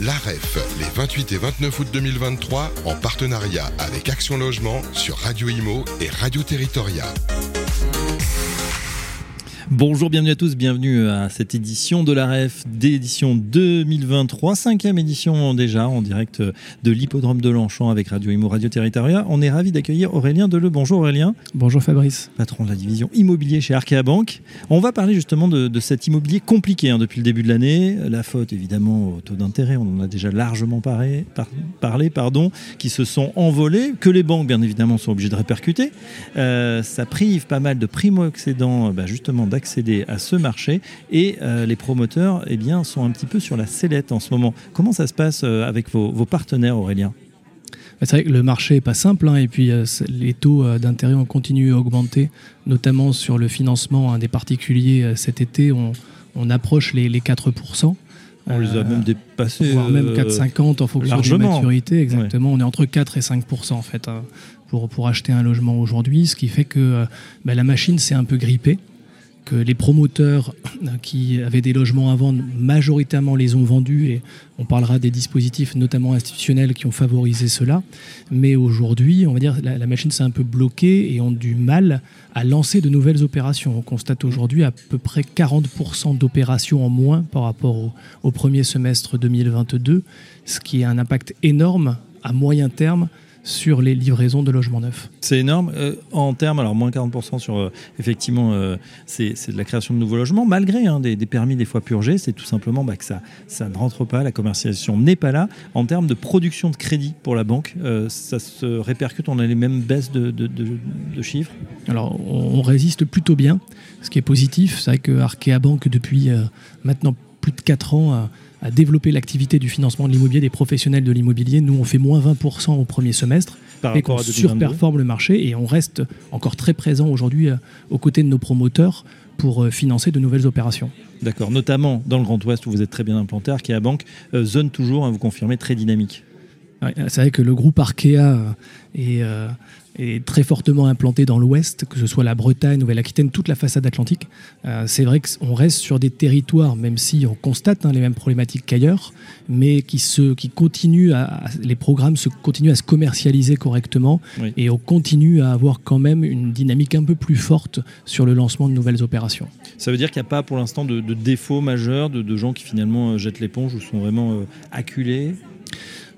l'AREF, les 28 et 29 août 2023, en partenariat avec Action Logement sur Radio Imo et Radio Territoria. Bonjour, bienvenue à tous, bienvenue à cette édition de la REF d'édition 2023, cinquième édition déjà en direct de l'hippodrome de Longchamp avec Radio Imo Radio Territoria. On est ravi d'accueillir Aurélien Deleu. Bonjour Aurélien. Bonjour Fabrice. Patron de la division immobilier chez Arkea Bank. On va parler justement de, cet immobilier compliqué hein, depuis le début de l'année. La faute évidemment au taux d'intérêt, on en a déjà largement parlé, parlé pardon, qui se sont envolés, que les banques bien évidemment sont obligées de répercuter. Euh, ça prive pas mal de primo-excédents bah, justement accéder à ce marché et euh, les promoteurs eh bien, sont un petit peu sur la sellette en ce moment. Comment ça se passe euh, avec vos, partenaires, Aurélien? C'est vrai que le marché n'est pas simple hein, et puis euh, les taux d'intérêt ont continué à augmenter, notamment sur le financement hein, des particuliers cet été. On, approche les, 4%. On les a même dépassés. Voire même 4,50 en fonction de la maturité. Exactement. On est entre 4 et 5% en fait hein, pour, pour acheter un logement aujourd'hui, ce qui fait que bah, la machine s'est un peu grippée que les promoteurs qui avaient des logements à vendre majoritairement les ont vendus et on parlera des dispositifs notamment institutionnels qui ont favorisé cela. Mais aujourd'hui, on va dire la, la machine s'est un peu bloquée et ont du mal à lancer de nouvelles opérations. On constate aujourd'hui à peu près 40% d'opérations en moins par rapport au, au premier semestre 2022, ce qui est un impact énorme à moyen terme sur les livraisons de logements neufs. C'est énorme. Euh, en termes, alors moins 40% sur, euh, effectivement, euh, c'est de la création de nouveaux logements, malgré hein, des, permis des fois purgés, c'est tout simplement bah, que ça, ça ne rentre pas, la commercialisation n'est pas là. En termes de production de crédit pour la banque, ça se répercute, on a les mêmes baisses de, de, chiffres Alors, on, résiste plutôt bien, ce qui est positif. C'est vrai que Arkea Bank, depuis maintenant plus de 4 ans, à développer l'activité du financement de l'immobilier des professionnels de l'immobilier. Nous, on fait moins 20% au premier semestre et qu'on surperforme le marché et on reste encore très présent aujourd'hui euh, aux côtés de nos promoteurs pour euh, financer de nouvelles opérations. D'accord, notamment dans le Grand Ouest où vous êtes très bien implanté, Arkea Bank, euh, zone toujours, hein, vous confirmez, très dynamique. C'est vrai que le groupe Arkea est, est très fortement implanté dans l'Ouest, que ce soit la Bretagne, Nouvelle-Aquitaine, toute la façade atlantique. Euh, c'est vrai qu'on reste sur des territoires, même si on constate hein, les mêmes problématiques qu'ailleurs, mais qui, se, qui continuent à, les programmes se, continuent à se commercialiser correctement et on continue à avoir quand même une dynamique un peu plus forte sur le lancement de nouvelles opérations. Ça veut dire qu'il n'y a pas pour l'instant de, de défauts majeurs, de, gens qui finalement euh, jettent l'éponge ou sont vraiment euh, acculés?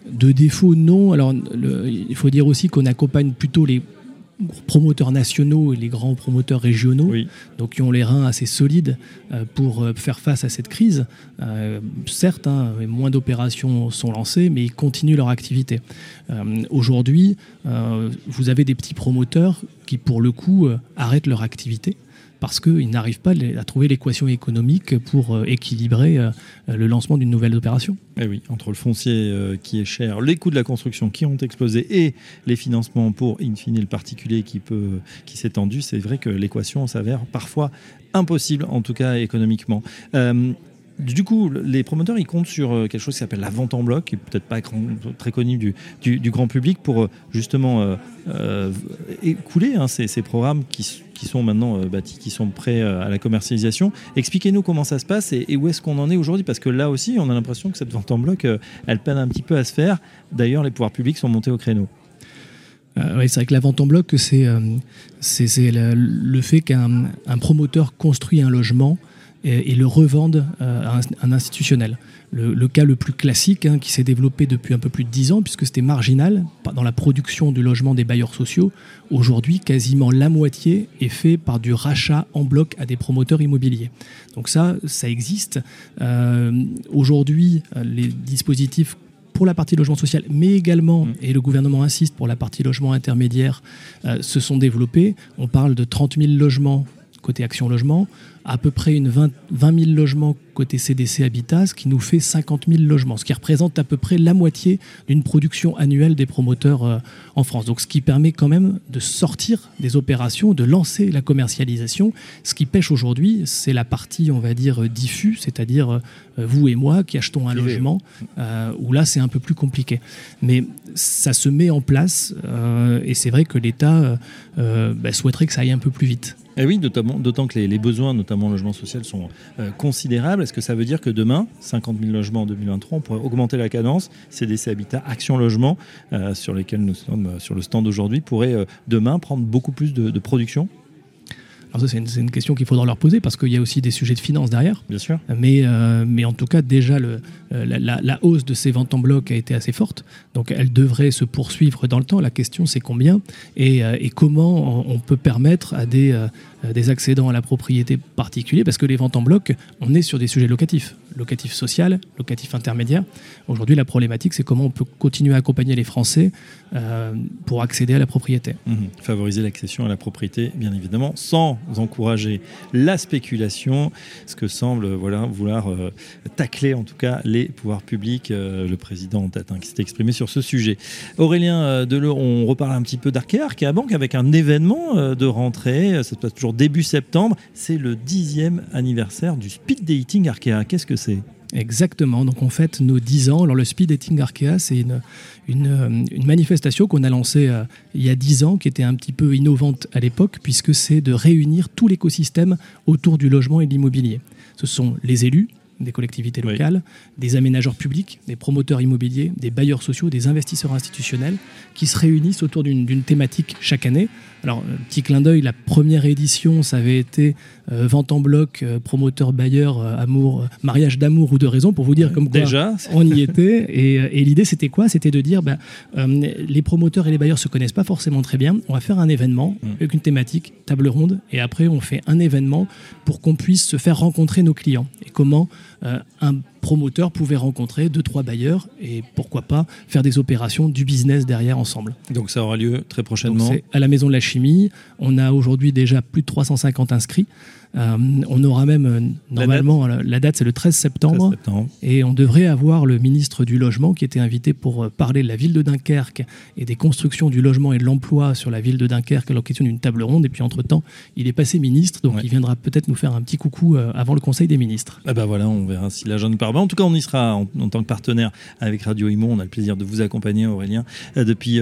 De défaut, non. Alors, il faut dire aussi qu'on accompagne plutôt les promoteurs nationaux et les grands promoteurs régionaux, donc qui ont les reins assez solides euh, pour euh, faire face à cette crise. Euh, certes, hein, moins d'opérations sont lancées, mais ils continuent leur activité. Aujourd'hui, vous avez des petits promoteurs qui, pour le coup, arrêtent leur activité parce qu'ils n'arrivent pas à trouver l'équation économique pour euh, équilibrer euh, le lancement d'une nouvelle opération. Eh oui, entre le foncier euh, qui est cher, les coûts de la construction qui ont explosé et les financements pour, in fine, le particulier qui, qui s'est tendu, c'est vrai que l'équation s'avère parfois impossible, en tout cas économiquement. Du coup, les promoteurs, ils comptent sur quelque chose qui s'appelle la vente en bloc, qui n'est peut-être pas très connu du, grand public, pour justement écouler hein, ces, programmes qui sont maintenant euh, bâtis, qui sont prêts euh, à la commercialisation. Expliquez-nous comment ça se passe et, où est-ce qu'on en est aujourd'hui, parce que là aussi, on a l'impression que cette vente en bloc, euh, elle peine un petit peu à se faire. D'ailleurs, les pouvoirs publics sont montés au créneau. oui, c'est vrai que la vente en bloc, c'est le, fait qu'un promoteur construit un logement et, le revende à un institutionnel le, cas le plus classique hein, qui s'est développé depuis un peu plus de dix ans, puisque c'était marginal dans la production du logement des bailleurs sociaux. Aujourd'hui, quasiment la moitié est fait par du rachat en bloc à des promoteurs immobiliers. Donc ça, ça existe. Euh, aujourd'hui, les dispositifs pour la partie logement social, mais également, mmh. et le gouvernement insiste pour la partie logement intermédiaire, euh, se sont développés. On parle de 30 000 logements côté Action Logement, à peu près une 20, 000 logements côté CDC Habitat, ce qui nous fait 50 000 logements, ce qui représente à peu près la moitié d'une production annuelle des promoteurs euh, en France. Donc ce qui permet quand même de sortir des opérations, de lancer la commercialisation. Ce qui pêche aujourd'hui, c'est la partie, on va dire, diffus, c'est-à-dire euh, vous et moi qui achetons un logement, euh, où là c'est un peu plus compliqué. Mais ça se met en place et c'est vrai que l'État bah, souhaiterait que ça aille un peu plus vite. Et oui, d'autant que les, besoins, notamment en logement social, sont euh, considérables. Est-ce que ça veut dire que demain, 50 000 logements en 2023, on pourrait augmenter la cadence? CDC Habitat, Action Logement, euh, sur lesquels nous sommes sur le stand aujourd'hui, pourrait demain prendre beaucoup plus de production? Alors ça, c'est une, question qu'il faudra leur poser parce qu'il y a aussi des sujets de finances derrière. Bien sûr. Mais, euh, mais en tout cas, déjà, le, euh, la, hausse de ces ventes en bloc a été assez forte. Donc, elle devrait se poursuivre dans le temps. La question, c'est combien et, euh, et, comment on peut permettre à des, des accédants à la propriété particuliers, parce que les ventes en bloc, on est sur des sujets locatifs, locatif social, locatif intermédiaire. Aujourd'hui, la problématique, c'est comment on peut continuer à accompagner les Français pour accéder à la propriété. Mmh. Favoriser l'accession à la propriété, bien évidemment, sans encourager la spéculation, ce que semble vouloir euh, tacler en tout cas les pouvoirs publics, euh, le président en tête, hein, qui s'est exprimé sur ce sujet. Aurélien euh, on reparle un petit peu d'Arkea, Arkea Banque avec un événement de rentrée, ça se passe toujours début septembre, c'est le dixième anniversaire du speed dating Arkea. Qu'est-ce que c'est? Exactement, donc on fête nos 10 ans. Alors le Speed Dating Arkea, c'est une, une, manifestation qu'on a lancée euh, il y a 10 ans, qui était un petit peu innovante à l'époque, puisque c'est de réunir tout l'écosystème autour du logement et de l'immobilier. Ce sont les élus, des collectivités locales, des aménageurs publics, des promoteurs immobiliers, des bailleurs sociaux, des investisseurs institutionnels qui se réunissent autour d'une thématique chaque année. Alors, euh, petit clin d'œil, la première édition, ça avait été euh, vente en bloc, euh, promoteur bailleur, amour, mariage d'amour ou de raison, pour vous dire comme quoi Déjà. on y était. Et, l'idée, c'était quoi? C'était de dire, ben, les promoteurs et les bailleurs se connaissent pas forcément très bien. On va faire un événement mm. avec une thématique, table ronde, et après, on fait un événement pour qu'on puisse se faire rencontrer nos clients. Et comment un promoteur pouvait rencontrer deux, trois bailleurs et pourquoi pas faire des opérations du business derrière ensemble. Donc ça aura lieu très prochainement. C'est à la Maison de la Chimie. On a aujourd'hui déjà plus de 350 inscrits. Euh, on aura même euh, normalement la date, c'est le 13 septembre, et on devrait avoir le ministre du logement qui était invité pour euh, parler de la ville de Dunkerque et des constructions du logement et de l'emploi sur la ville de Dunkerque à l'occasion d'une table ronde. Et puis entre temps, il est passé ministre, donc il viendra peut-être nous faire un petit coucou avant le Conseil des ministres. Ah bah voilà, on verra si la jeune part. En tout cas, on y sera en, tant que partenaire avec Radio Imo. On a le plaisir de vous accompagner, Aurélien, depuis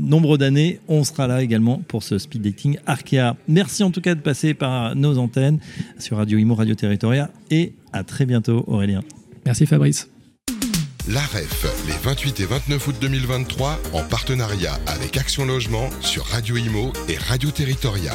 nombre d'années. On sera là également pour ce speed dating Arkea. Merci en tout cas de passer par nos antennes sur Radio Imo, Radio Territoria. Et à très bientôt, Aurélien. Merci Fabrice. La REF, les 28 et 29 août 2023, en partenariat avec Action Logement sur Radio Imo et Radio Territoria.